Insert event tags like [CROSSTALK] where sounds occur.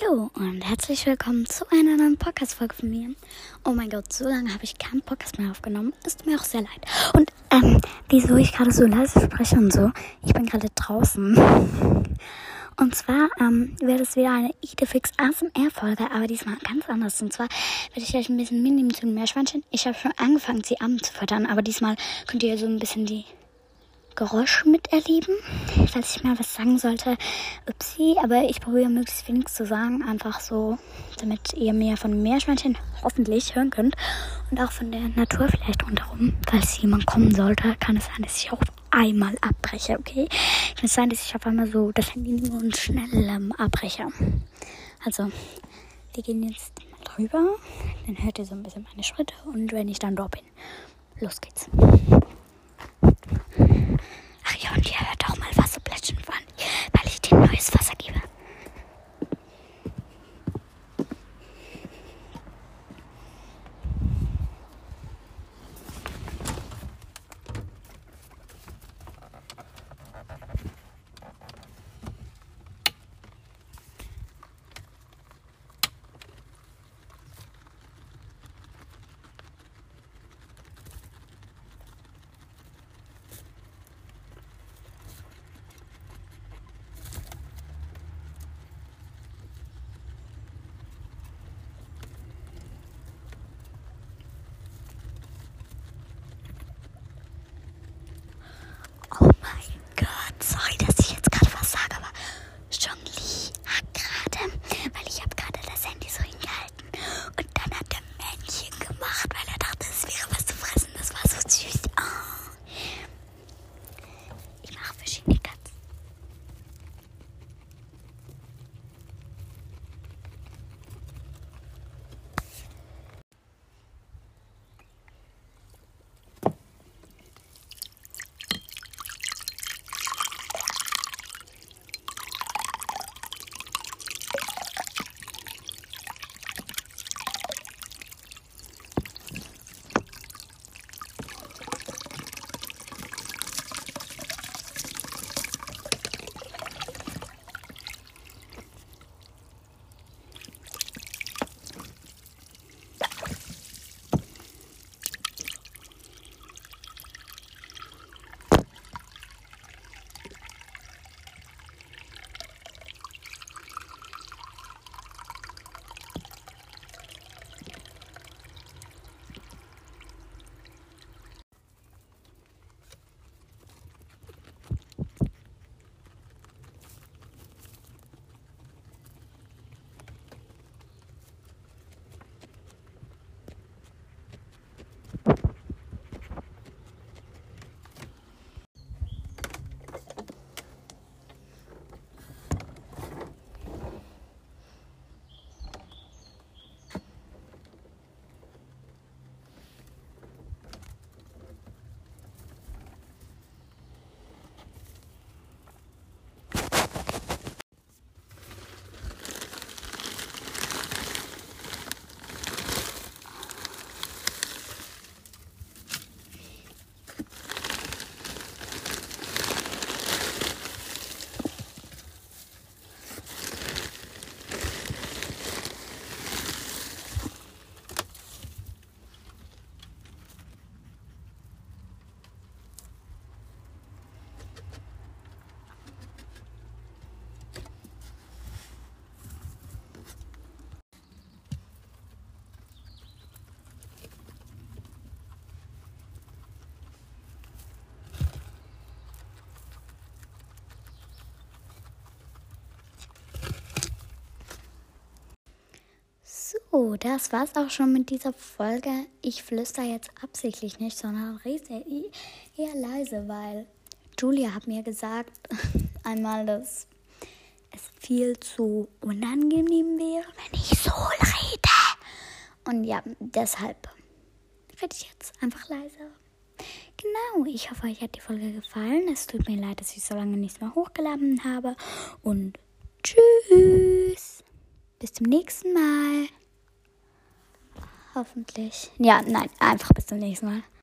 Hallo und herzlich willkommen zu einer neuen Podcast-Folge von mir. Oh mein Gott, so lange habe ich keinen Podcast mehr aufgenommen. Ist mir auch sehr leid. Und ähm, wieso ich gerade so leise spreche und so, ich bin gerade draußen. Und zwar ähm, wird es wieder eine Idefix ASMR-Folge, aber diesmal ganz anders. Und zwar werde ich euch ein bisschen mitnehmen zu den Meerschweinchen. Ich habe schon angefangen, sie abends zu füttern, aber diesmal könnt ihr so ein bisschen die Geräusche miterleben. Falls ich mal was sagen sollte, upsie, aber ich probiere möglichst wenig zu sagen, einfach so, damit ihr mehr von Meerschweinchen hoffentlich hören könnt und auch von der Natur vielleicht rundherum. Falls jemand kommen sollte, kann es sein, dass ich auf einmal abbreche, okay? Kann es sein, dass ich auf einmal so das Handy nehme und schnell ähm, abbreche. Also, wir gehen jetzt mal drüber, dann hört ihr so ein bisschen meine Schritte und wenn ich dann dort bin, los geht's. So, das war's auch schon mit dieser Folge. Ich flüster jetzt absichtlich nicht, sondern eher leise, weil Julia hat mir gesagt [LAUGHS] einmal, dass es viel zu unangenehm wäre, wenn ich so rede. Und ja, deshalb rede ich jetzt einfach leise. Genau, ich hoffe, euch hat die Folge gefallen. Es tut mir leid, dass ich so lange nichts mehr hochgeladen habe. Und tschüss. Bis zum nächsten Mal. Hoffentlich. Ja, nein, einfach bis zum nächsten Mal.